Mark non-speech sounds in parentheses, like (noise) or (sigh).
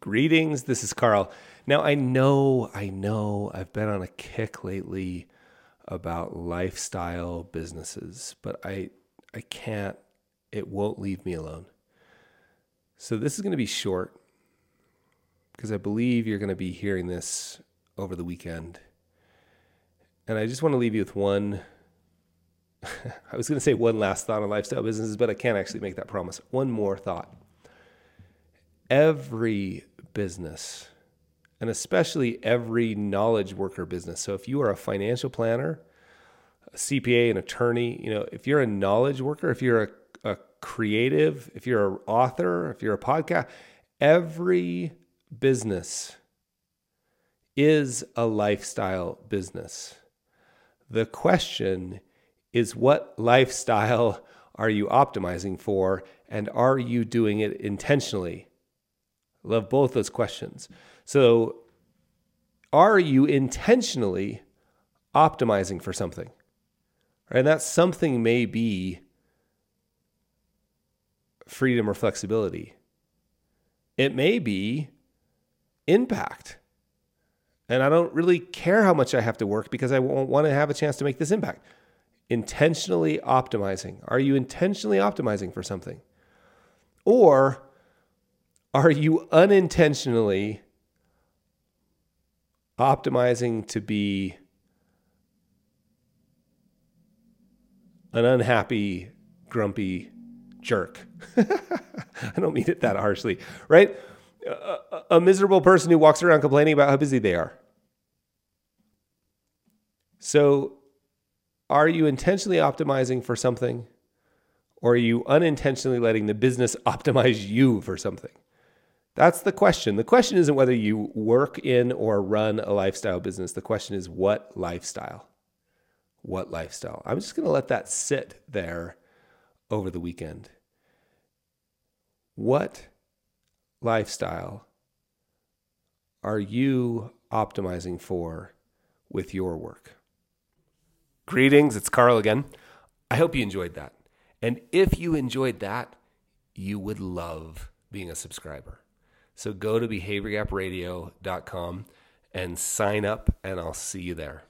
Greetings, this is Carl. Now, I know, I know I've been on a kick lately about lifestyle businesses, but I I can't it won't leave me alone. So this is going to be short because I believe you're going to be hearing this over the weekend. And I just want to leave you with one (laughs) I was going to say one last thought on lifestyle businesses, but I can't actually make that promise. One more thought. Every business, and especially every knowledge worker business. So if you are a financial planner, a CPA, an attorney, you know, if you're a knowledge worker, if you're a, a creative, if you're an author, if you're a podcast, every business is a lifestyle business. The question is what lifestyle are you optimizing for and are you doing it intentionally? Love both those questions. So, are you intentionally optimizing for something? And that something may be freedom or flexibility. It may be impact. And I don't really care how much I have to work because I want to have a chance to make this impact intentionally optimizing? Are you intentionally optimizing for something? Or are you unintentionally optimizing to be an unhappy, grumpy jerk? (laughs) I don't mean it that harshly, right? A, a, miserable person who walks around complaining about how busy they are. So are you intentionally optimizing for something? Or are you unintentionally letting the business (laughs) optimize you for something? That's the question. The question isn't whether you work in or run a lifestyle business. The question is what lifestyle? What lifestyle? I'm just going to let that sit there over the weekend. What lifestyle are you optimizing for with your work? Greetings, it's Carl again. I hope you enjoyed that. And if you enjoyed that, you would love being a subscriber. So go to behaviorgapradio.com and sign up, and I'll see you there.